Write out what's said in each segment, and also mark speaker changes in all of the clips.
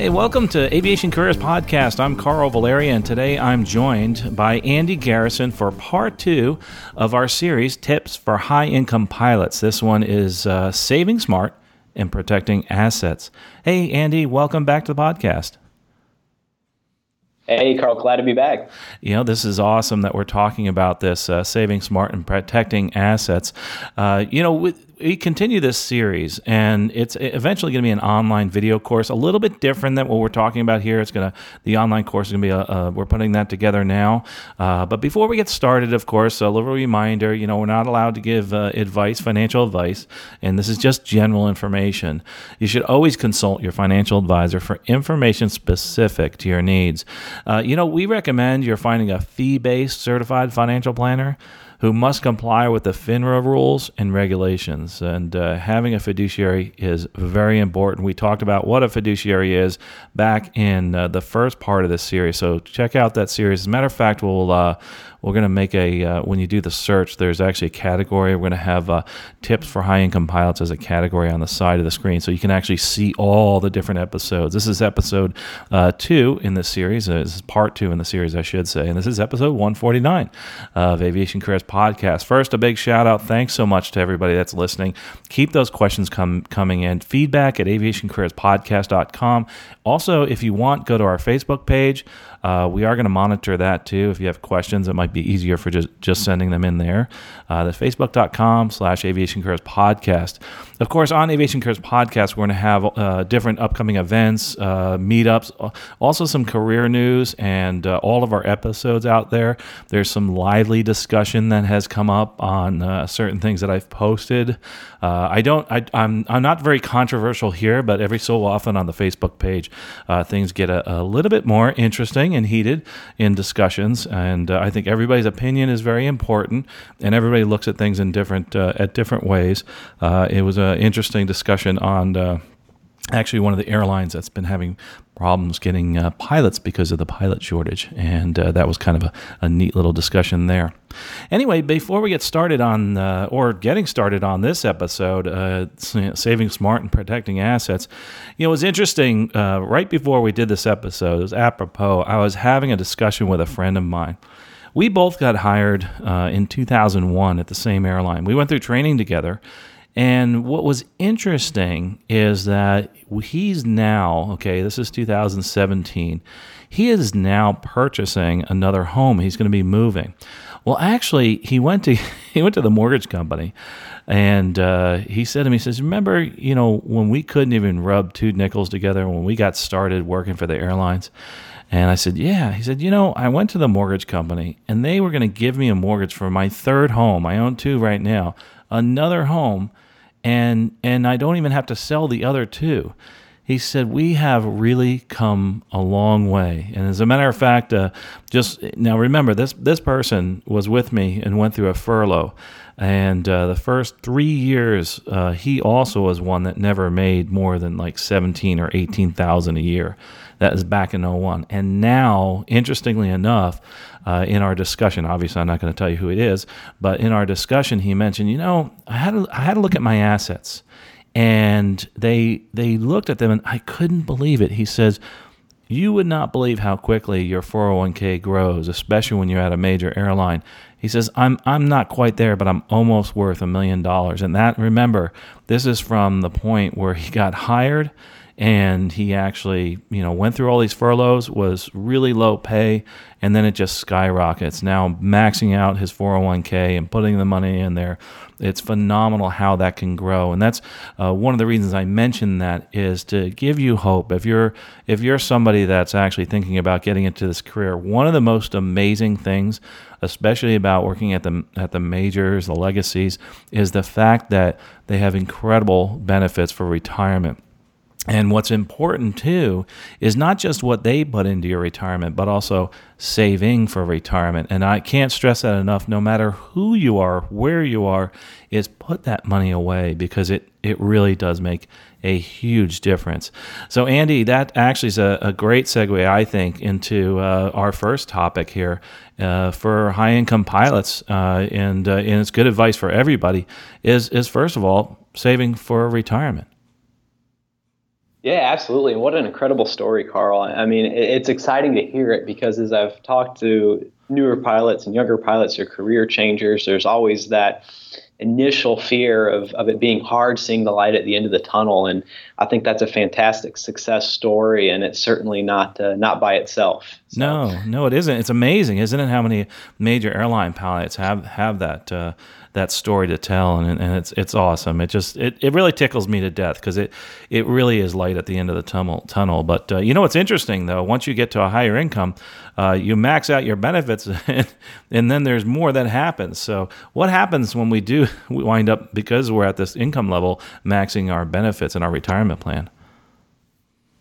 Speaker 1: Hey, welcome to Aviation Careers Podcast. I'm Carl Valeri, and today I'm joined by Andy Garrison for part two of our series, Tips for High Income Pilots. This one is uh, Saving Smart and Protecting Assets. Hey, Andy, welcome back to the podcast.
Speaker 2: Hey, Carl, glad to be back.
Speaker 1: You know, this is awesome that we're talking about this uh, saving smart and protecting assets. Uh, you know, with, we continue this series, and it's eventually going to be an online video course, a little bit different than what we're talking about here. It's going to the online course is going to be a, a, we're putting that together now. Uh, but before we get started, of course, a little reminder: you know, we're not allowed to give uh, advice, financial advice, and this is just general information. You should always consult your financial advisor for information specific to your needs. Uh, you know, we recommend you're finding a fee-based certified financial planner who must comply with the FINRA rules and regulations. And uh, having a fiduciary is very important. We talked about what a fiduciary is back in uh, the first part of this series. So check out that series. As a matter of fact, we'll uh, we're going to make a uh, when you do the search there's actually a category. We're going to have uh, tips for high income pilots as a category on the side of the screen so you can actually see all the different episodes. This is episode uh, two in this series uh, this is part two in the series i should say and this is episode 149 of aviation careers podcast. First a big shout out thanks so much to everybody that's listening. Keep those questions come, coming in. Feedback at aviationcareerspodcast.com also if you want go to our facebook page uh, we are going to monitor that too. If you have questions, it might be easier for just, just sending them in there. Uh, the facebook.com slash aviation careers podcast. Of course, on Aviation Careers podcast, we're going to have uh, different upcoming events, uh, meetups, also some career news, and uh, all of our episodes out there. There's some lively discussion that has come up on uh, certain things that I've posted. I don't, I, I'm, I'm not very controversial here, but every so often on the Facebook page, things get a, a little bit more interesting and heated in discussions. And uh, I think everybody's opinion is very important, and everybody looks at things in different uh, at different ways. Uh, it was an interesting discussion on uh, actually one of the airlines that's been having problems getting uh, pilots because of the pilot shortage. And uh, that was kind of a, a, neat little discussion there. Anyway, before we get started on, uh, or getting started on this episode, uh, Saving Smart and Protecting Assets, you know, it was interesting. Uh, right before we did this episode, it was apropos, I was having a discussion with a friend of mine. We both got hired uh, in 2001 at the same airline. We went through training together. And what was interesting is that he's now, okay, this is 2017, he is now purchasing another home. He's going to be moving. Well, actually, he went to he went to the mortgage company, and uh, he said to me, he says, "Remember, you know, when we couldn't even rub two nickels together when we got started working for the airlines." And I said, "Yeah." He said, "You know, I went to the mortgage company, and they were going to give me a mortgage for my third home. I own two right now, another home." And and I don't even have to sell the other two. He said we have really come a long way, and as a matter of fact, uh, just now remember this this person was with me and went through a furlough, and uh, the first three years uh, he also was one that never made more than like seventeen or eighteen thousand a year. That is back in 01. and now, interestingly enough uh, in our discussion. Obviously, I'm not going to tell you who it is, but in our discussion, he mentioned, you know, I had to, I had to look at my assets, and they they looked at them, and I couldn't believe it. He says. You would not believe how quickly your 401k grows, especially when you're at a major airline. He says, I'm, I'm not quite there, but I'm almost worth a million dollars. And that, remember, this is from the point where he got hired and he actually you know went through all these furloughs was really low pay and then it just skyrockets. Now maxing out his 401k and putting the money in there it's phenomenal how that can grow. And that's uh, one of the reasons i mentioned that is to give you hope. If you're if you're somebody that's actually thinking about getting into this career one of the most amazing things especially about working at the at the majors the legacies is the fact that they have incredible benefits for retirement And what's important too is not just what they put into your retirement, but also saving for retirement. And I can't stress that enough. No matter who you are, where you are, is put that money away because it, it really does make a huge difference. So, Andy, that actually is a, a great segue, I think, into uh, our first topic here uh, for high income pilots. Uh, and, uh, and it's good advice for everybody is, is first of all, saving for retirement.
Speaker 2: Yeah, absolutely. What an incredible story, Carl. I mean, it's exciting to hear it because as I've talked to newer pilots and younger pilots or career changers, there's always that initial fear of, of it being hard seeing the light at the end of the tunnel. And I think that's a fantastic success story, and it's certainly not uh, not by itself.
Speaker 1: So. No, no, it isn't. It's amazing, isn't it? How many major airline pilots have have that uh, that story to tell, and, and it's it's awesome. It just it, it really tickles me to death because it it really is light at the end of the tunnel. Tunnel, but uh, you know what's interesting though? Once you get to a higher income, uh, you max out your benefits, and, and then there's more that happens. So what happens when we do we wind up because we're at this income level maxing our benefits and our retirement plan?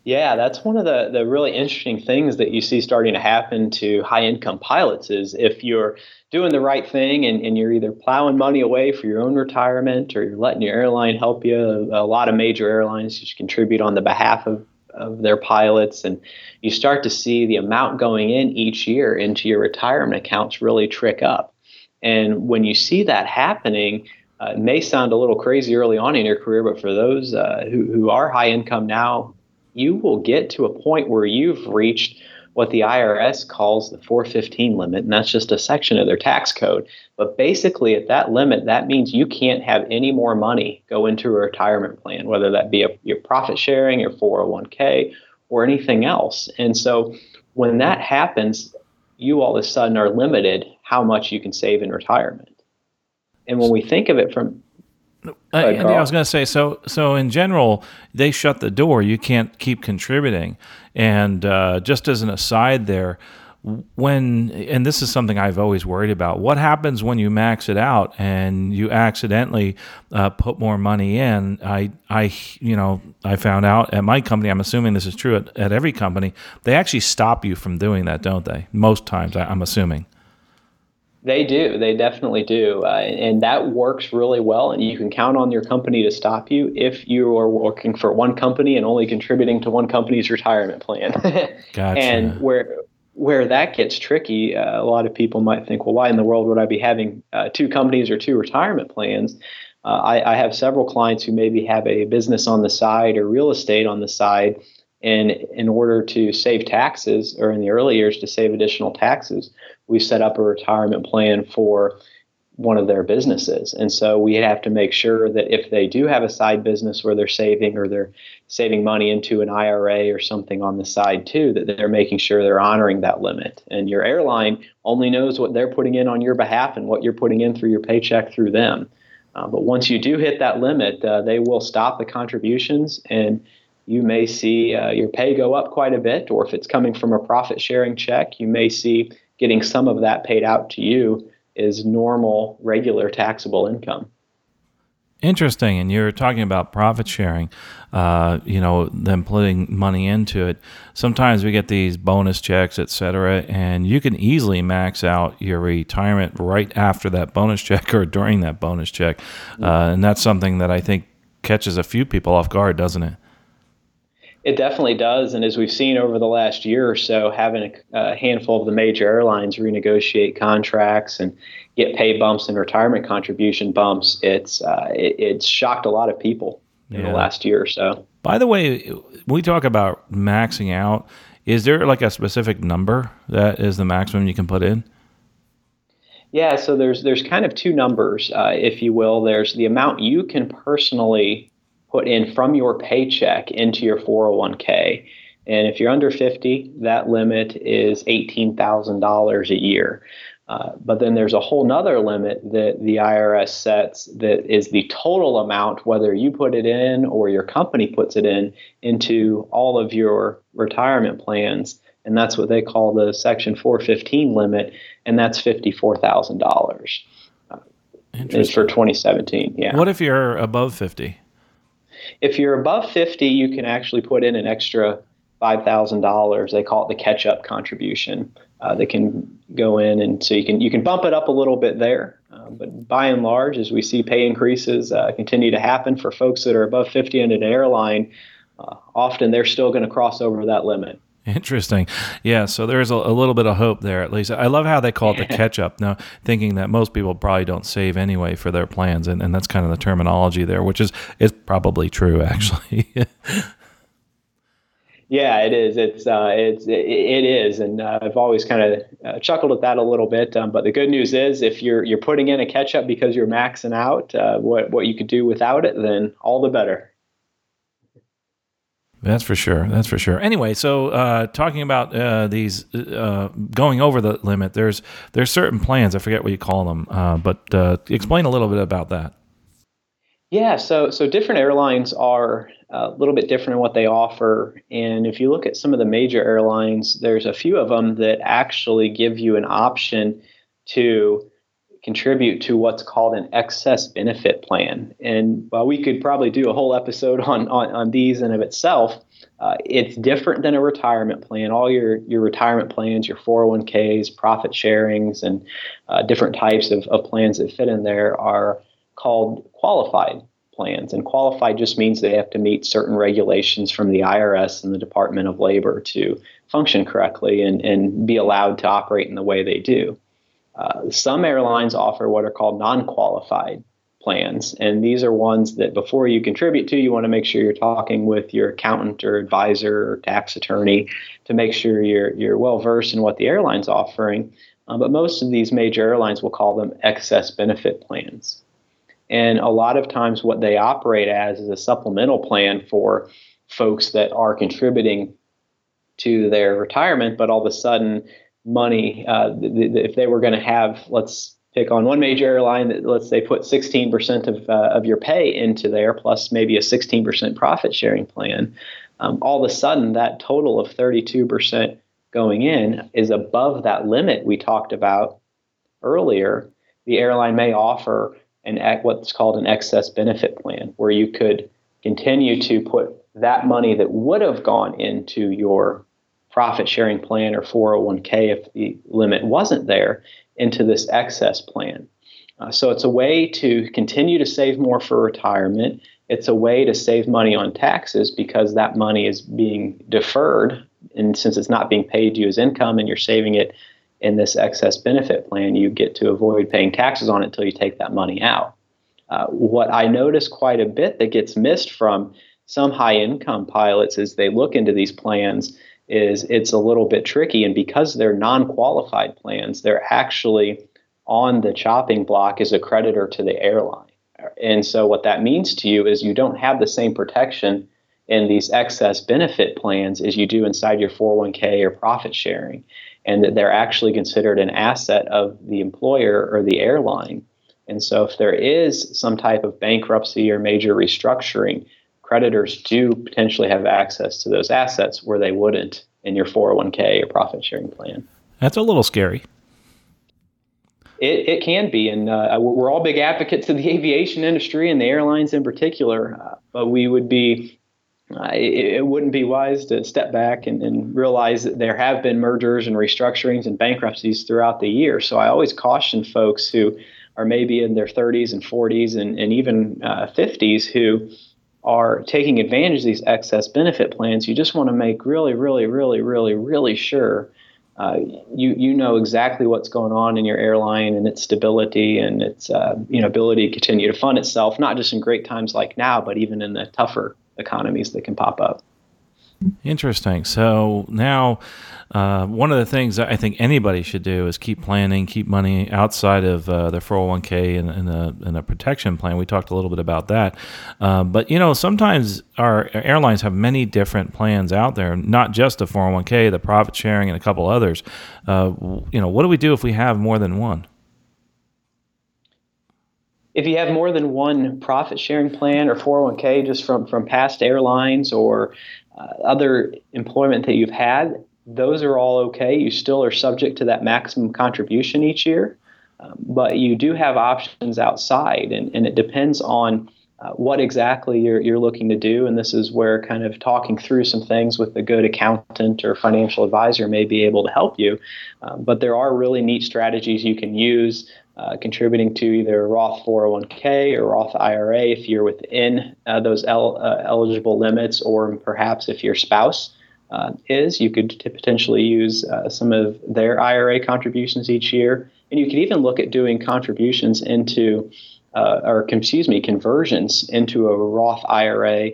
Speaker 2: Yeah, that's one of the, the really interesting things that you see starting to happen to high income pilots is if you're doing the right thing and, and you're either plowing money away for your own retirement or you're letting your airline help you. A, lot of major airlines just contribute on the behalf of, of their pilots and you start to see the amount going in each year into your retirement accounts really trick up. And when you see that happening, uh, it may sound a little crazy early on in your career, but for those uh, who, who are high income now, you will get to a point where you've reached what the IRS calls the 415 limit, and that's just a section of their tax code. But basically, at that limit, that means you can't have any more money go into a retirement plan, whether that be a, your profit sharing, your 401k, or anything else. And so when that happens, you all of a sudden are limited how much you can save in retirement. And when we think of it from
Speaker 1: uh, Andy, I was going to say so. So in general, they shut the door. You can't keep contributing. And uh, just as an aside, there, when and this is something I've always worried about. What happens when you max it out and you accidentally uh, put more money in? I, I, you know, I found out at my company. I'm assuming this is true at, at every company. They actually stop you from doing that, don't they? Most times, I, I'm assuming.
Speaker 2: They do. They definitely do. Uh, and that works really well. And you can count on your company to stop you if you are working for one company and only contributing to one company's retirement plan.
Speaker 1: gotcha.
Speaker 2: And where where that gets tricky, uh, a lot of people might think, well, why in the world would I be having uh, two companies or two retirement plans? Uh, I, I have several clients who maybe have a business on the side or real estate on the side. And in order to save taxes, or in the early years to save additional taxes, we set up a retirement plan for one of their businesses. And so we have to make sure that if they do have a side business where they're saving or they're saving money into an IRA or something on the side too, that they're making sure they're honoring that limit. And your airline only knows what they're putting in on your behalf and what you're putting in through your paycheck through them. Uh, but once you do hit that limit, uh, they will stop the contributions and you may see uh, your pay go up quite a bit, or if it's coming from a profit sharing check, you may see getting some of that paid out to you is normal, regular taxable income.
Speaker 1: Interesting. And you're talking about profit sharing, uh, you know, them putting money into it. Sometimes we get these bonus checks, et cetera, and you can easily max out your retirement right after that bonus check or during that bonus check. Uh, and that's something that I think catches a few people off guard, doesn't it?
Speaker 2: It definitely does. And as we've seen over the last year or so, having a, a, handful of the major airlines renegotiate contracts and get pay bumps and retirement contribution bumps, it's uh, it, it's shocked a lot of people in yeah. the last year or so.
Speaker 1: By the way, we talk about maxing out. Is there like a specific number that is the maximum you can put in?
Speaker 2: Yeah, so there's there's kind of two numbers, uh, if you will. There's the amount you can personally put in from your paycheck into your 401k. And if you're under 50, that limit is $18,000 a year. Uh, but then there's a whole nother limit that the IRS sets that is the total amount, whether you put it in or your company puts it in, into all of your retirement plans. And that's what they call the Section 415 limit, and that's $54,000. Uh, it's for 2017. Yeah.
Speaker 1: What if you're above 50?
Speaker 2: If you're above 50, you can actually put in an extra $5,000. They call it the catch up contribution. Uh, that can go in, and so you can you can bump it up a little bit there. Uh, but by and large, as we see pay increases uh, continue to happen for folks that are above 50 in an airline, uh, often they're still going to cross over that limit.
Speaker 1: Interesting. Yeah, so there's a, a, little bit of hope there at least. I love how they call it the catch up. Now, thinking that most people probably don't save anyway for their plans, and, and that's kind of the terminology there, which is, is probably true, actually.
Speaker 2: yeah, it is. It's uh, it's it, it is, and uh, I've always kind of uh, chuckled at that a little bit. Um, but the good news is, if you're you're putting in a catch up because you're maxing out uh, what what you could do without it, then all the better.
Speaker 1: That's for sure. That's for sure. Anyway, so uh, talking about uh, these uh, going over the limit, there's there's certain plans. I forget what you call them, uh, but uh, explain a little bit about that.
Speaker 2: Yeah, so so different airlines are a little bit different in what they offer, and if you look at some of the major airlines, there's a few of them that actually give you an option to contribute to what's called an excess benefit plan. And while we could probably do a whole episode on, on, on these in of itself, uh, it's different than a retirement plan. All your, your retirement plans, your 401ks, profit sharings, and uh, different types of, of plans that fit in there are called qualified plans. And qualified just means they have to meet certain regulations from the IRS and the Department of Labor to function correctly and, and be allowed to operate in the way they do. Uh, some airlines offer what are called non qualified plans. And these are ones that before you contribute to, you want to make sure you're talking with your accountant or advisor or tax attorney to make sure you're, you're well versed in what the airline's offering. Uh, but most of these major airlines will call them excess benefit plans. And a lot of times, what they operate as is a supplemental plan for folks that are contributing to their retirement, but all of a sudden money uh, if they were going to have let's pick on one major airline that let's say put 16% of, uh, of your pay into there plus maybe a 16% profit sharing plan um, all of a sudden that total of 32% going in is above that limit we talked about earlier. The airline may offer an what's called an excess benefit plan where you could continue to put that money that would have gone into your profit sharing plan or 401k if the limit wasn't there into this excess plan. Uh, so it's a way to continue to save more for retirement. It's a way to save money on taxes because that money is being deferred. And since it's not being paid to you as income and you're saving it in this excess benefit plan, you get to avoid paying taxes on it until you take that money out. Uh, what I notice quite a bit that gets missed from some high income pilots is they look into these plans is it's a little bit tricky. And because they're non qualified plans, they're actually on the chopping block as a creditor to the airline. And so, what that means to you is you don't have the same protection in these excess benefit plans as you do inside your 401k or profit sharing, and that they're actually considered an asset of the employer or the airline. And so, if there is some type of bankruptcy or major restructuring, creditors do potentially have access to those assets where they wouldn't in your 401k or profit sharing plan.
Speaker 1: That's a little scary.
Speaker 2: It, it can be, and uh, we're all big advocates of the aviation industry and the airlines in particular. Uh, but we would be, uh, it, it, wouldn't be wise to step back and, and, realize that there have been mergers and restructurings and bankruptcies throughout the year. So I always caution folks who are maybe in their 30s and 40s and, and even 50s uh, who are taking advantage of these excess benefit plans, you just want to make really, really, really, really, really sure uh, you you know exactly what's going on in your airline and its stability and its uh, you know ability to continue to fund itself, not just in great times like now, but even in the tougher economies that can pop up.
Speaker 1: Interesting. So now, uh, one of the things I think anybody should do is keep planning, keep money outside of uh, their 401k and, and, a, and, a, protection plan. We talked a little bit about that. Uh, but, you know, sometimes our airlines have many different plans out there, not just the 401k, the profit sharing, and a couple others. Uh, you know, what do we do if we have more than one?
Speaker 2: If you have more than one profit sharing plan or 401k just from, from past airlines or uh, other employment that you've had, those are all okay. You still are subject to that maximum contribution each year, um, but you do have options outside, and, and it depends on uh, what exactly you're, you're looking to do. And this is where kind of talking through some things with a good accountant or financial advisor may be able to help you. Um, but there are really neat strategies you can use. Uh, contributing to either Roth 401k or Roth IRA if you're within uh, those el- uh, eligible limits, or perhaps if your spouse uh, is, you could t- potentially use uh, some of their IRA contributions each year. And you could even look at doing contributions into or excuse me, conversions into a Roth IRA,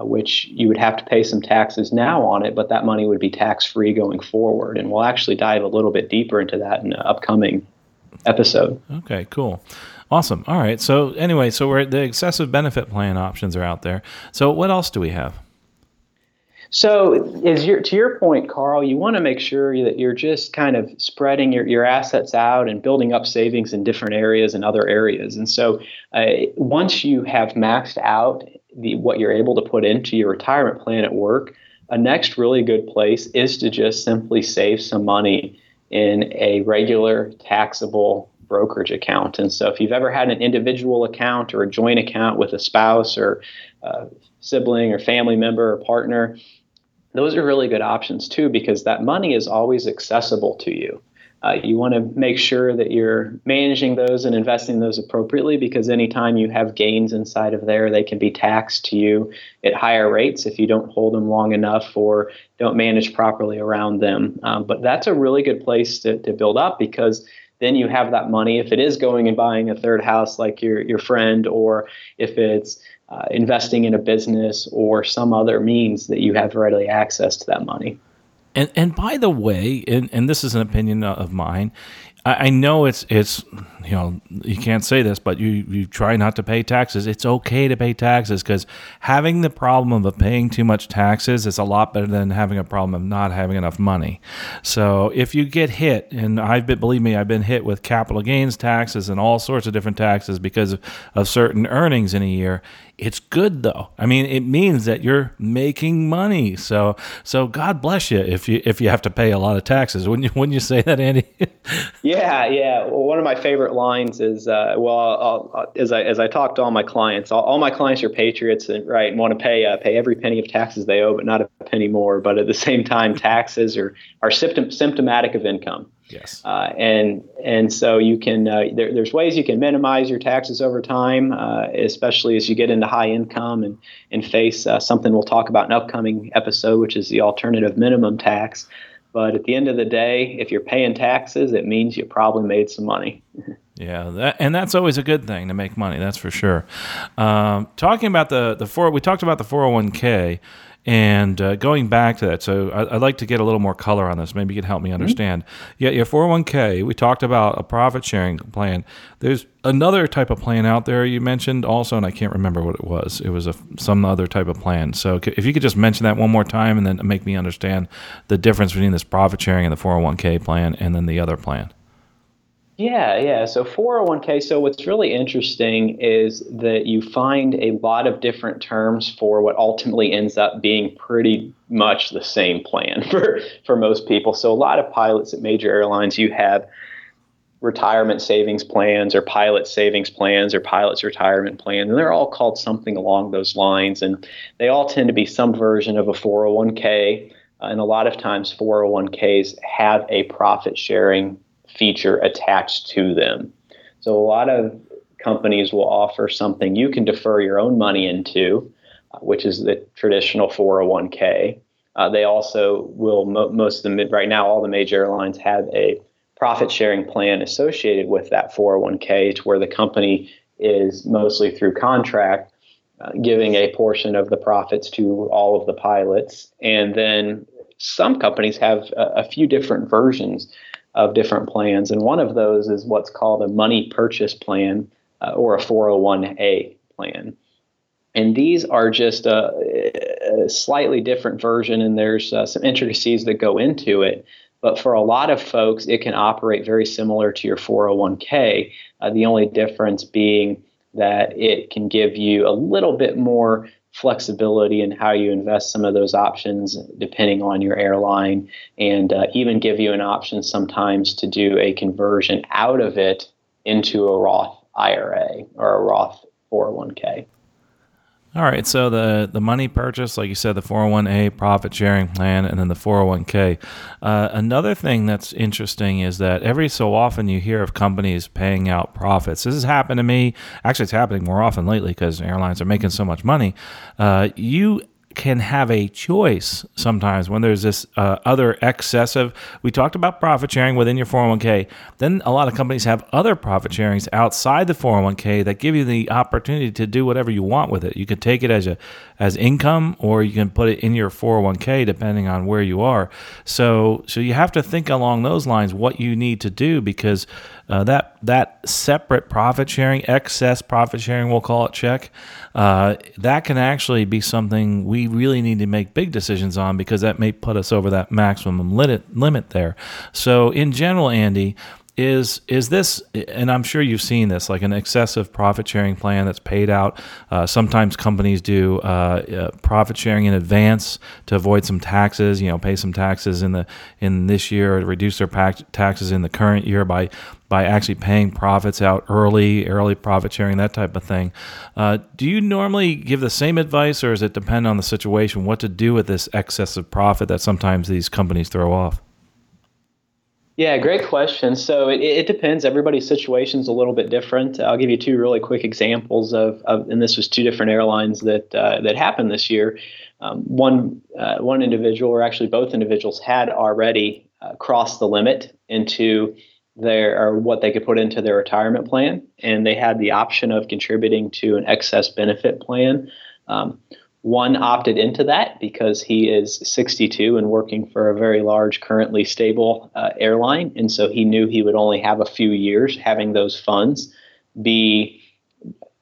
Speaker 2: which you would have to pay some taxes now on it, but that money would be tax free going forward. And we'll actually dive a little bit deeper into that in an upcoming episode.
Speaker 1: Okay, cool. Awesome. All right. So anyway, so we're the excessive benefit plan options are out there. So what else do we have?
Speaker 2: So, is your, to your point, Carl, you want to make sure that you're just kind of spreading your, your assets out and building up savings in different areas and other areas. And so, uh, once you have maxed out the, what you're able to put into your retirement plan at work, a next really good place is to just simply save some money in a regular taxable brokerage account. And so, if you've ever had an individual account or a joint account with a spouse or uh, sibling or family member or partner, those are really good options too because that money is always accessible to you. Uh, you want to make sure that you're managing those and investing those appropriately because anytime you have gains inside of there, they can be taxed to you at higher rates if you don't hold them long enough or don't manage properly around them. Um, but that's a really good place to, to build up because then you have that money if it is going and buying a third house like your, your friend or if it's uh, investing in a business or some other means that you have readily access to that money.
Speaker 1: And and by the way, and, and this is an opinion of mine, I, I know it's it's you know you can't say this, but you you try not to pay taxes. It's okay to pay taxes because having the problem of paying too much taxes is a lot better than having a problem of not having enough money. So if you get hit, and I've been believe me, I've been hit with capital gains taxes and all sorts of different taxes because of, of certain earnings in a year. It's good though. I mean, it means that you're making money. So so God bless you if you if you have to pay a lot of taxes. Wouldn't you wouldn't you say that, Andy?
Speaker 2: yeah, yeah. Well, one of my favorite lines is uh, well, I'll, I'll, as I as I talk to all my clients, all, all my clients are patriots and right and want to pay uh, pay every penny of taxes they owe, but not a penny more. But at the same time, taxes are are symptom, symptomatic of income.
Speaker 1: Yes.
Speaker 2: Uh, and and so you can uh, there, there's ways you can minimize your taxes over time, uh, especially as you get into high income and and face uh, something we'll talk about in an upcoming episode, which is the alternative minimum tax. But at the end of the day, if you're paying taxes, it means you probably made some money.
Speaker 1: Yeah, that, and that's always a good thing to make money. That's for sure. Um, talking about the the four, we talked about the four hundred one k, and uh, going back to that, so I, would like to get a little more color on this. Maybe you can help me mm-hmm. understand. Mm-hmm. Yeah, your 401k, we talked about a profit sharing plan. There's another type of plan out there you mentioned also, and I can't remember what it was. It was a, some other type of plan. So if you could just mention that one more time and then make me understand the difference between this profit sharing and the 401k plan and then the other plan.
Speaker 2: Yeah, yeah. So 401k. So what's really interesting is that you find a lot of different terms for what ultimately ends up being pretty much the same plan for for most people. So a lot of pilots at major airlines, you have retirement savings plans or pilot savings plans or pilots retirement plan and they're all called something along those lines and they all tend to be some version of a 401k uh, and a lot of times 401ks have a profit sharing feature attached to them. So a lot of companies will offer something you can defer your own money into, uh, which is the traditional 401k. Uh, they also will mo- most of the right now all the major airlines have a profit sharing plan associated with that 401k to where the company is mostly through contract uh, giving a portion of the profits to all of the pilots and then some companies have a, a few different versions of different plans. And one of those is what's called a money purchase plan uh, or a 401a plan. And these are just a, a slightly different version, and there's uh, some intricacies that go into it. But for a lot of folks, it can operate very similar to your 401k. Uh, the only difference being that it can give you a little bit more flexibility in how you invest some of those options depending on your airline, and uh, even give you an option sometimes to do a conversion out of it into a Roth IRA or a Roth 401k.
Speaker 1: All right, so the the money purchase, like you said, the 401a profit sharing plan, and then the 401k. Uh, another thing that's interesting is that every so often you hear of companies paying out profits. This has happened to me. Actually, it's happening more often lately because airlines are making so much money. Uh, you can have a choice sometimes when there's this uh, other excessive. We talked about profit sharing within your 401k. Then a lot of companies have other profit sharings outside the 401k that give you the opportunity to do whatever you want with it. You can take it as a as income, or you can put it in your 401k depending on where you are. So so you have to think along those lines what you need to do because uh, that that separate profit sharing, excess profit sharing, we'll call it check, uh, that can actually be something we really need to make big decisions on because that may put us over that maximum limit limit there. So in general, Andy, is is this and i'm sure you've seen this like an excessive profit sharing plan that's paid out. Uh, sometimes companies do uh, uh, profit sharing in advance to avoid some taxes you know pay some taxes in the in this year or reduce their taxes in the current year by by actually paying profits out early early profit sharing that type of thing. Uh, do you normally give the same advice or does it depend on the situation what to do with this excessive profit that sometimes these companies throw off
Speaker 2: yeah, great question. So it, it depends. Everybody's situation is a little bit different. I'll give you two really quick examples of, of and this was two different airlines that uh, that happened this year. Um, one uh, one individual, or actually both individuals, had already uh, crossed the limit into their or what they could put into their retirement plan, and they had the option of contributing to an excess benefit plan. Um, one opted into that because he is 62 and working for a very large, currently stable uh, airline. And so he knew he would only have a few years having those funds be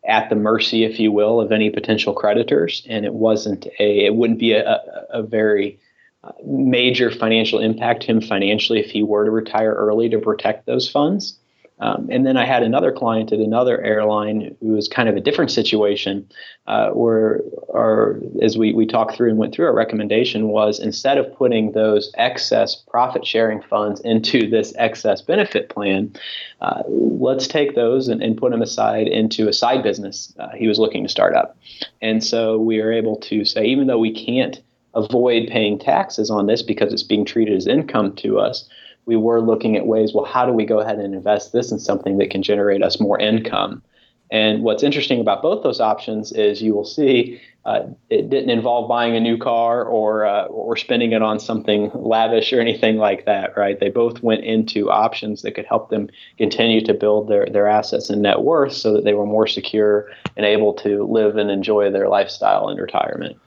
Speaker 2: at the mercy, if you will, of any potential creditors. And it wasn't a, it wouldn't be a, a, a very uh, major financial impact him financially if he were to retire early to protect those funds. Um, and then I had another client at another airline who was kind of a different situation, uh, where, our, as we, we talked through and went through, our recommendation was instead of putting those excess profit sharing funds into this excess benefit plan, uh, let's take those and, and, put them aside into a side business uh, he was looking to start up. And so we are able to say, even though we can't avoid paying taxes on this because it's being treated as income to us, we were looking at ways, well, how do we go ahead and invest this in something that can generate us more income? And what's interesting about both those options is you will see uh, it didn't involve buying a new car or uh, or spending it on something lavish or anything like that, right? They both went into options that could help them continue to build their, their assets and net worth so that they were more secure and able to live and enjoy their lifestyle in retirement.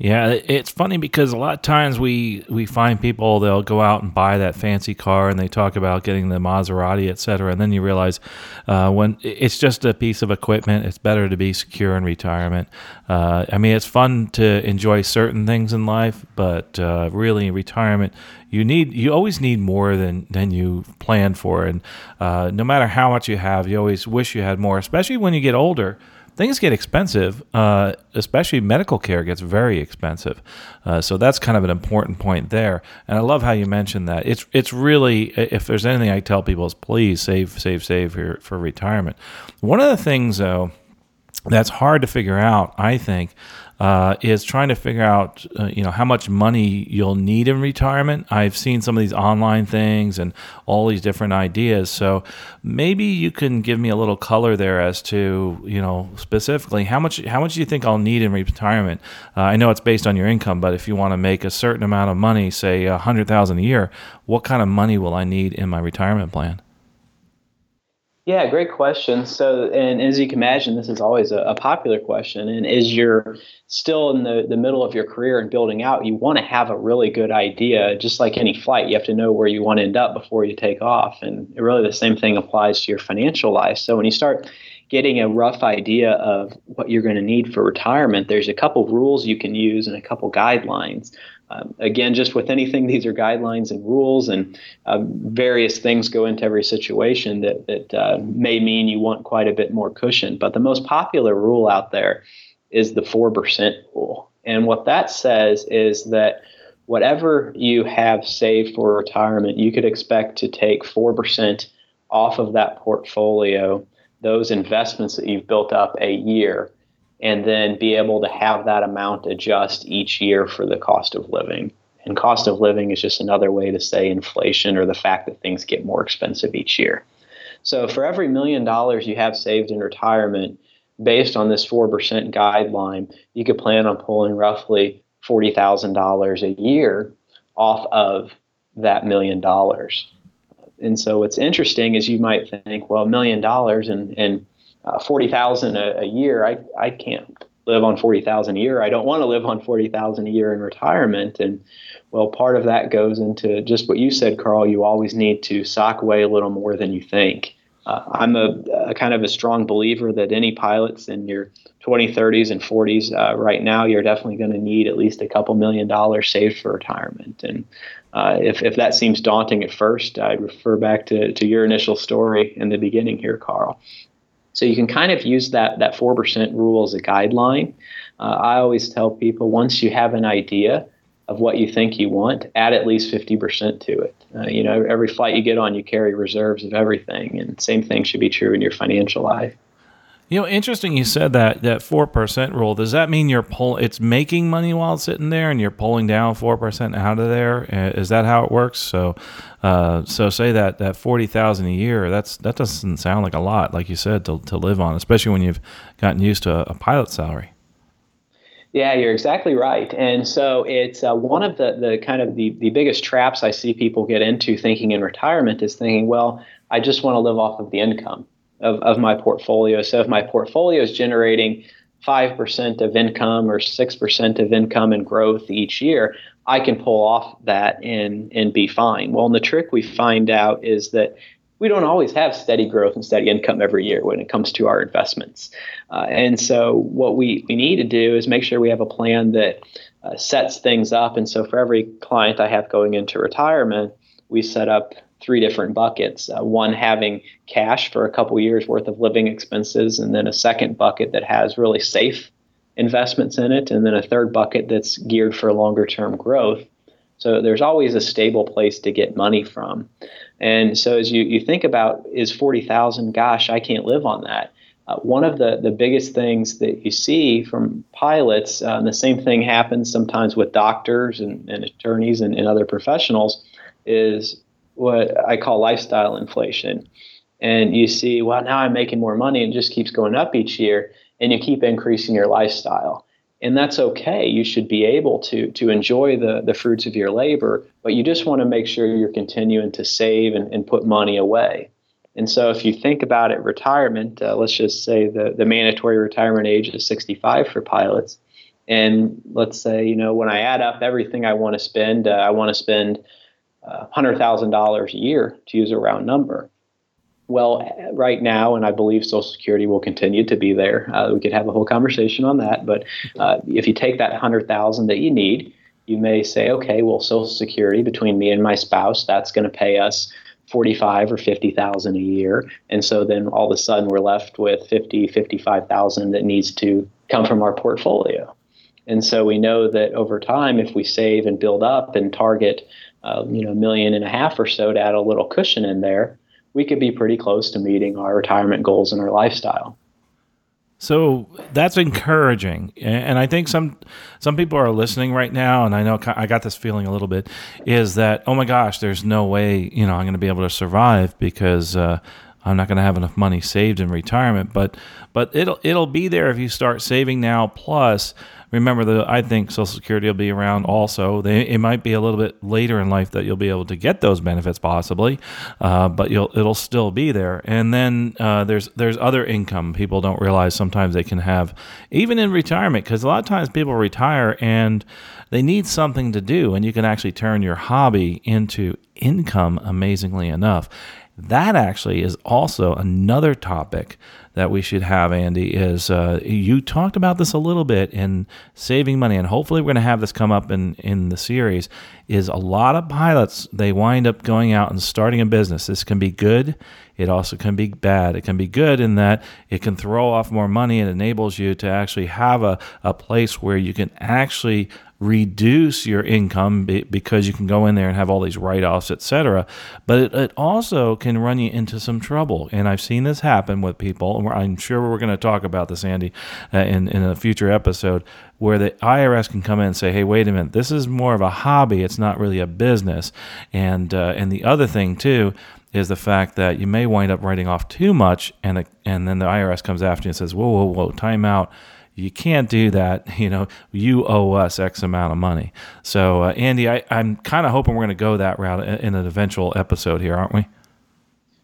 Speaker 1: Yeah, it's funny because a lot of times we we find people they'll go out and buy that fancy car and they talk about getting the Maserati, et cetera, and then you realize uh, when it's just a piece of equipment, it's better to be secure in retirement. Uh, I mean, it's fun to enjoy certain things in life, but uh, really in retirement, you need you always need more than than you planned for, and uh, no matter how much you have, you always wish you had more, especially when you get older things get expensive, uh, especially medical care gets very expensive. Uh, so that's kind of an important point there. And I love how you mentioned that. It's it's really if there's anything I tell people is please save save save for, for retirement. One of the things though that's hard to figure out, I think, uh, is trying to figure out, uh, you know, how much money you'll need in retirement. I've seen some of these online things and all these different ideas. So maybe you can give me a little color there as to, you know, specifically how much how much do you think I'll need in retirement? Uh, I know it's based on your income, but if you want to make a certain amount of money, say a hundred thousand a year, what kind of money will I need in my retirement plan?
Speaker 2: Yeah, great question. So, and as you can imagine, this is always a, a, popular question. And as you're still in the, the middle of your career and building out, you want to have a really good idea. Just like any flight, you have to know where you want to end up before you take off. And really, the same thing applies to your financial life. So, when you start getting a rough idea of what you're going to need for retirement, there's a couple of rules you can use and a couple guidelines. Um, again, just with anything, these are guidelines and rules, and uh, various things go into every situation that, that uh, may mean you want quite a bit more cushion. But the most popular rule out there is the 4% rule. And what that says is that whatever you have saved for retirement, you could expect to take 4% off of that portfolio, those investments that you've built up a year and then be able to have that amount adjust each year for the cost of living. And cost of living is just another way to say inflation or the fact that things get more expensive each year. So for every million dollars you have saved in retirement, based on this 4% guideline, you could plan on pulling roughly $40,000 a year off of that million dollars. And so what's interesting is you might think, well, a million dollars and, and uh, 40,000 a year, I, I can't live on 40,000 a year. I don't want to live on 40,000 a year in retirement. And well, part of that goes into just what you said, Carl. You always need to sock away a little more than you think. Uh, I'm a, a, kind of a strong believer that any pilots in your 20s, 30s, and 40s uh, right now, you're definitely going to need at least a couple million dollars saved for retirement. And uh, if, if that seems daunting at first, I refer back to, to your initial story in the beginning here, Carl. So you can kind of use that, that 4% rule as a guideline. Uh, I always tell people once you have an idea, of what you think you want, add at least 50% to it. Uh, you know, every flight you get on, you carry reserves of everything, and same thing should be true in your financial life.
Speaker 1: You know, interesting. You said that that four percent rule. Does that mean you're pull? It's making money while it's sitting there, and you're pulling down four percent out of there. Uh, that how it works? So, uh, so say that that forty thousand a year. That's that doesn't sound like a lot, like you said, to to live on, especially when you've gotten used to a, a pilot salary.
Speaker 2: Yeah, you're exactly right. And so it's uh, one of the, the kind of the, the biggest traps I see people get into thinking in retirement is thinking, well, I just want to live off of the income of, of my portfolio. So if my portfolio is generating 5% of income or 6% of income and growth each year, I can pull off that and, and be fine. Well, and the trick we find out is that we don't always have steady growth and steady income every year when it comes to our investments. Uh, and so, what we, we need to do is make sure we have a plan that uh, sets things up. And so, for every client I have going into retirement, we set up three different buckets uh, one having cash for a couple years worth of living expenses, and then a second bucket that has really safe investments in it, and then a third bucket that's geared for longer term growth. So there's always a stable place to get money from. And so as you, you think about is 40,000, gosh, I can't live on that. Uh, one of the, the biggest things that you see from pilots, uh, and the same thing happens sometimes with doctors and, and attorneys and, and other professionals, is what I call lifestyle inflation. And you see, well, now I'm making more money and just keeps going up each year, and you keep increasing your lifestyle and that's okay. You should be able to to enjoy the the fruits of your labor, but you just want to make sure you're continuing to save and, and put money away. And so, if you think about it, retirement, uh, let's just say the the mandatory retirement age is 65 for pilots, and let's say you know when I add up everything I want to spend, uh, I want to spend uh, hundred thousand dollars a year to use a round number. Well, right now, and I believe Social Security will continue to be there. Uh, we could have a whole conversation on that. But uh, if you take that hundred thousand that you need, you may say, okay, well, Social Security between me and my spouse, that's going to pay us forty-five or fifty thousand a year, and so then all of a sudden we're left with fifty, fifty-five thousand that needs to come from our portfolio. And so we know that over time, if we save and build up and target, uh, you know, a million and a half or so to add a little cushion in there, we could be pretty close to meeting our retirement goals and our lifestyle.
Speaker 1: So that's encouraging, and I think some some people are listening right now, and I know I got this feeling a little bit is that oh my gosh, there's no way you know I'm going to be able to survive because uh, I'm not going to have enough money saved in retirement. But but it'll it'll be there if you start saving now. Plus, remember that I think Social Security will be around also. They, it might be a little bit later in life that you'll be able to get those benefits possibly, uh, but it'll still be there. And then uh, there's there's other income people don't realize sometimes they can have even in retirement because a lot of times people retire and they need something to do, and you can actually turn your hobby into income. Amazingly enough. That actually is also another topic that we should have, Andy, is uh, you talked about this a little bit in saving money, and hopefully we're going to have this come up in, in the series, is a lot of pilots, they wind up going out and starting a business. This can be good. It also can be bad. It can be good in that it can throw off more money and enables you to actually have a, a place where you can actually reduce your income because you can go in there and have all these write-offs, etc. But it, it, also can run you into some trouble, and I've seen this happen with people. And I'm sure we're going to talk about this, Andy, uh, in in a future episode, where the IRS can come in and say, "Hey, wait a minute, this is more of a hobby. It's not really a business." And uh, and the other thing too is the fact that you may wind up writing off too much, and and then the IRS comes after you and says, "Whoa, whoa, whoa, time out." You can't do that. You know, you owe us X amount of money. So, uh, Andy, I, I'm kind of hoping we're going to go that route in an eventual episode here, aren't we?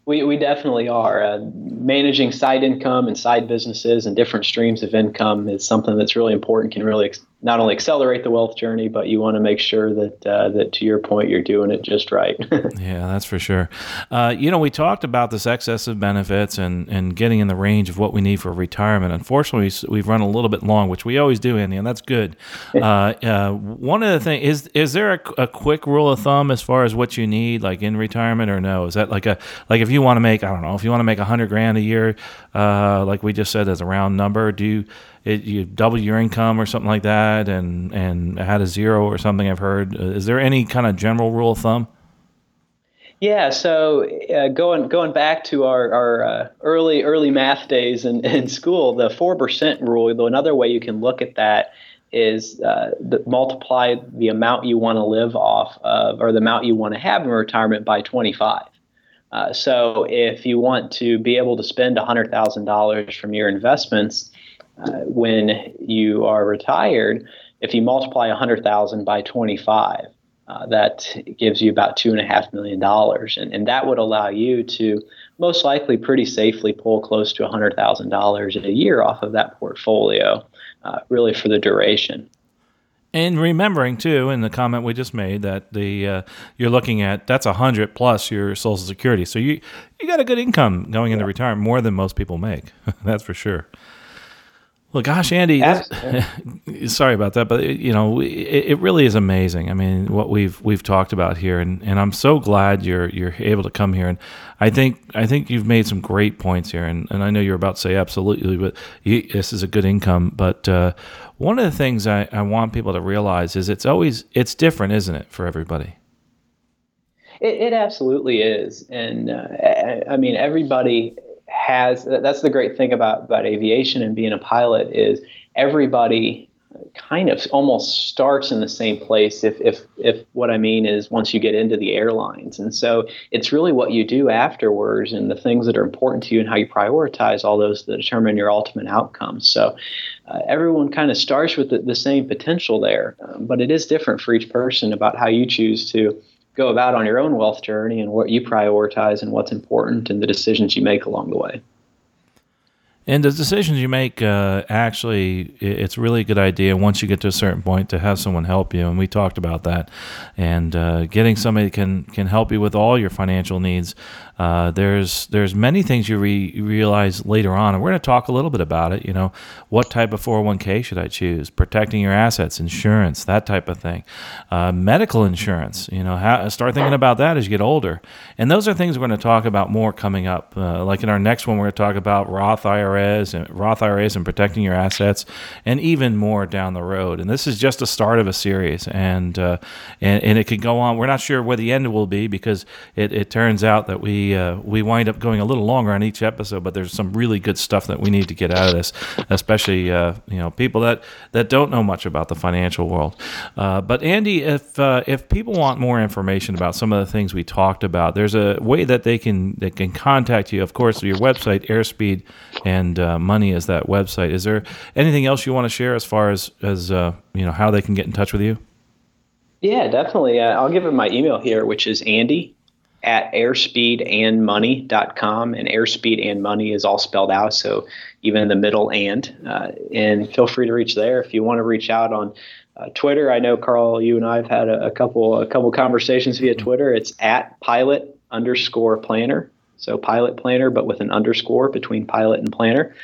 Speaker 2: We, we definitely are. Uh, managing side income and side businesses and different streams of income is something that's really important, can really ex- not only accelerate the wealth journey, but you want to make sure that uh, that to your point, you're doing it just right.
Speaker 1: yeah, that's for sure. Uh, you know, we talked about this excess of benefits and and getting in the range of what we need for retirement. Unfortunately, we've run a little bit long, which we always do, Andy, and that's good. Uh, uh, one of the things is is there a, a, quick rule of thumb as far as what you need, like in retirement, or no? Is that like a like if you want to make I don't know if you want to make a hundred grand a year, uh, like we just said as a round number, do you it, you double your income or something like that, and and had a zero or something. I've heard. Uh, is there any kind of general rule of thumb?
Speaker 2: Yeah, so uh, going going back to our, our uh, early early math days in, in school, the four percent rule. Though another way you can look at that is uh, the, multiply the amount you want to live off of, or the amount you want to have in retirement by twenty five. Uh, so if you want to be able to spend hundred thousand dollars from your investments, uh, when you are retired, if you multiply 100,000 by 25, uh, that gives you about two and a half million dollars, and, and that would allow you to most likely pretty safely pull close to $100,000 a year off of that portfolio, uh, really for the duration.
Speaker 1: And remembering too, in the comment we just made, that the uh, you're looking at that's a hundred plus your Social Security, so you you got a good income going into retirement, more than most people make. that's for sure. Well, gosh, Andy, sorry about that, but you know, it, it, really is amazing. I mean, what we've we've talked about here, and, and I'm so glad you're you're able to come here. And I think I think you've made some great points here, and, and I know you're about to say absolutely, but you, this is a good income. But uh, one of the things I, I want people to realize is it's always it's different, isn't it, for everybody?
Speaker 2: It, it absolutely is, and uh, I mean, everybody has that's the great thing about about aviation and being a pilot is everybody kind of almost starts in the same place if if if what I mean is once you get into the airlines. And so it's really what you do afterwards and the things that are important to you and how you prioritize all those that determine your ultimate outcome. So uh, everyone kind of starts with the, the same potential there, um, but it is different for each person about how you choose to go about on your own wealth journey and what you prioritize and what's important and the decisions you make along the way.
Speaker 1: And the decisions you make, uh, actually, it's really a good idea once you get to a certain point to have someone help you. And we talked about that. And uh, getting somebody can can help you with all your financial needs uh, there's there's many things you re- realize later on, and we're going to talk a little bit about it. You know, what type of 401k should I choose? Protecting your assets, insurance, that type of thing. Uh, medical insurance. You know, how, start thinking about that as you get older. And those are things we're going to talk about more coming up. Uh, like in our next one, we're going to talk about Roth IRAs and Roth IRAs and protecting your assets, and even more down the road. And this is just the start of a series, and uh, and, and it could go on. We're not sure where the end will be because it, it turns out that we uh, we wind up going a little longer on each episode, but there's some really good stuff that we need to get out of this, especially uh, you know people that that don't know much about the financial world. Uh, but Andy, if uh, if people want more information about some of the things we talked about, there's a way that they can they can contact you. Of course, your website, Airspeed and uh, Money is that website. Is there anything else you want to share as far as as uh, you know how they can get in touch with you?
Speaker 2: Yeah, definitely. I'll give them my email here, which is Andy at airspeedandmoney.com. And airspeed and money is all spelled out. So even in the middle and. Uh, and feel free to reach there. If you want to reach out on uh, Twitter, I know, Carl, you and I have had a, a, couple a couple conversations via Twitter. It's at pilot underscore planner. So pilot planner, but with an underscore between pilot and planner.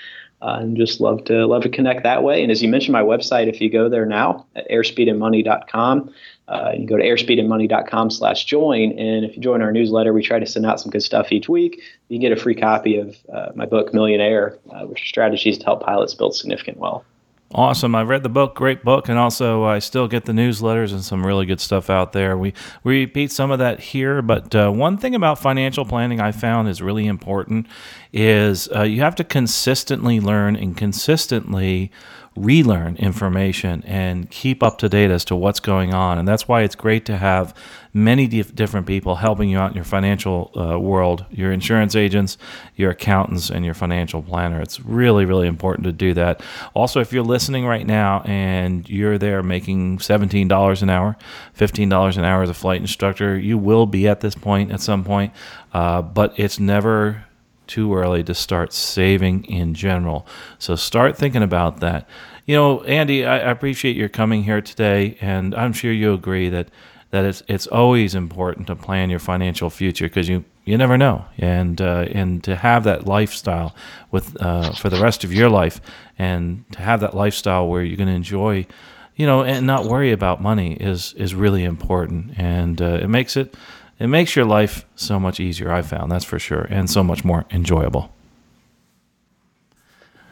Speaker 2: Uh, and just love to love to connect that way. And as you mentioned, my website, if you go there now at airspeedandmoney.com, uh, you go to airspeedandmoney.com slash join. And if you join our newsletter, we try to send out some good stuff each week. You can get a free copy of uh, my book, Millionaire, uh, which are strategies to help pilots build significant wealth.
Speaker 1: Awesome. I read the book, great book, and also I still get the newsletters and some really good stuff out there. We we repeat some of that here, but uh, one thing about financial planning I found is really important is uh, you have to consistently learn and consistently relearn information and keep up to date as to what's going on. And that's why it's great to have many dif- different people helping you out in your financial uh, world your insurance agents, your accountants, and your financial planner. It's really, really important to do that. Also, if you're listening right now and you're there making $17 an hour, $15 an hour as a flight instructor, you will be at this point at some point, uh, but it's never too early to start saving in general. So start thinking about that. You know, Andy, I, appreciate your coming here today, and I'm sure you agree that that it's it's always important to plan your financial future because you you never know, and uh, and to have that lifestyle with uh, for the rest of your life, and to have that lifestyle where you're going to enjoy, you know, and not worry about money is is really important, and uh, it makes it it makes your life so much easier, I found, that's for sure, and so much more enjoyable.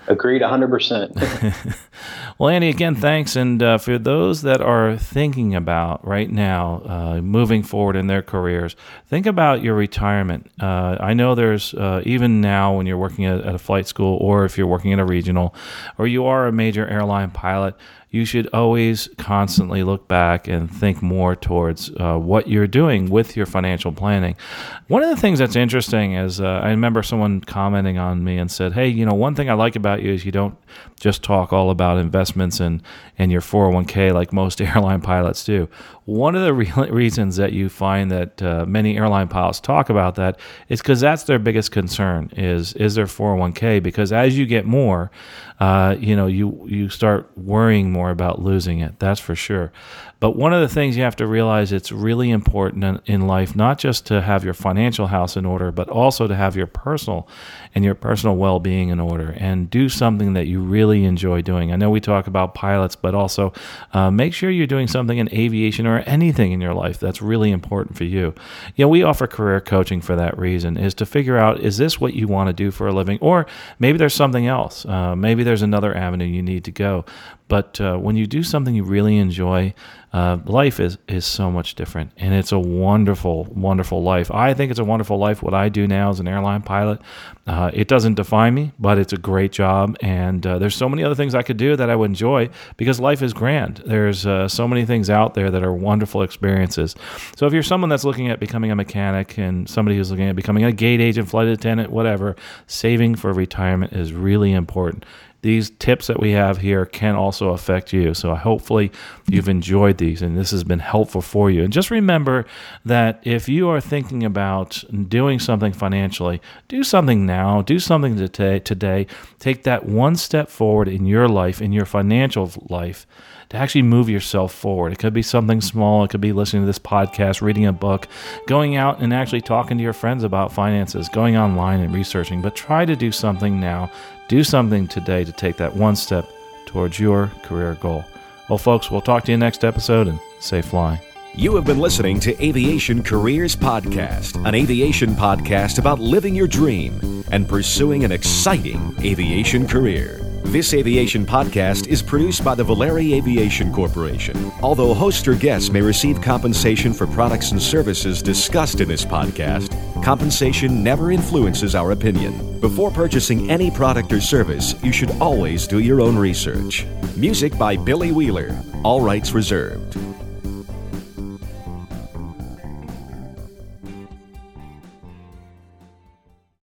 Speaker 2: Agreed 100%.
Speaker 1: well, Andy, again, thanks. And uh, for those that are thinking about right now uh, moving forward in their careers, think about your retirement. Uh, I know there's, uh, even now when you're working at, at a flight school or if you're working at a regional or you are a major airline pilot, you should always constantly look back and think more towards uh, what you're doing with your financial planning. One of the things that's interesting is uh, I remember someone commenting on me and said, Hey, you know, one thing I like about you is you don't just talk all about investments and, and your 401k like most airline pilots do. One of the re- reasons that you find that uh, many airline pilots talk about that is because that's their biggest concern is is their 401k because as you get more, uh, you know, you you start worrying more about losing it. That's for sure. But one of the things you have to realize it's really important in, life, not just to have your financial house in order, but also to have your personal and your personal well being in order and do something that you really enjoy doing. I know we talk about pilots, but also uh, make sure you're doing something in aviation or anything in your life that's really important for you. You know, we offer career coaching for that reason, is to figure out is this what you want to do for a living? Or maybe there's something else. Uh, maybe there's another avenue you need to go. But uh, when you do something you really enjoy, uh, life is, is so much different. And it's a wonderful, wonderful life. I think it's a wonderful life. What I do now as an airline pilot, uh, it doesn't define me, but it's a great job. And uh, there's so many other things I could do that I would enjoy because life is grand. There's uh, so many things out there that are wonderful experiences. So if you're someone that's looking at becoming a mechanic and somebody who's looking at becoming a gate agent, flight attendant, whatever, saving for retirement is really important these tips that we have here can also affect you. So hopefully you've enjoyed these and this has been helpful for you. And just remember that if you are thinking about doing something financially, do something now, do something today, today. Take that one step forward in your life, in your financial life to actually move yourself forward. It could be something small, it could be listening to this podcast, reading a book, going out and actually talking to your friends about finances, going online and researching. But try to do something now. Do something today to take that one step towards your career goal. Well, folks, we'll talk to you next episode and safe flying.
Speaker 3: You have been listening to Aviation Careers Podcast, an aviation podcast about living your dream and pursuing an exciting aviation career. This aviation podcast is produced by the Valeri Aviation Corporation. Although host or guests may receive compensation for products and services discussed in this podcast, compensation never influences our opinion. Before purchasing any product or service, you should always do your own research. Music by Billy Wheeler. All rights reserved.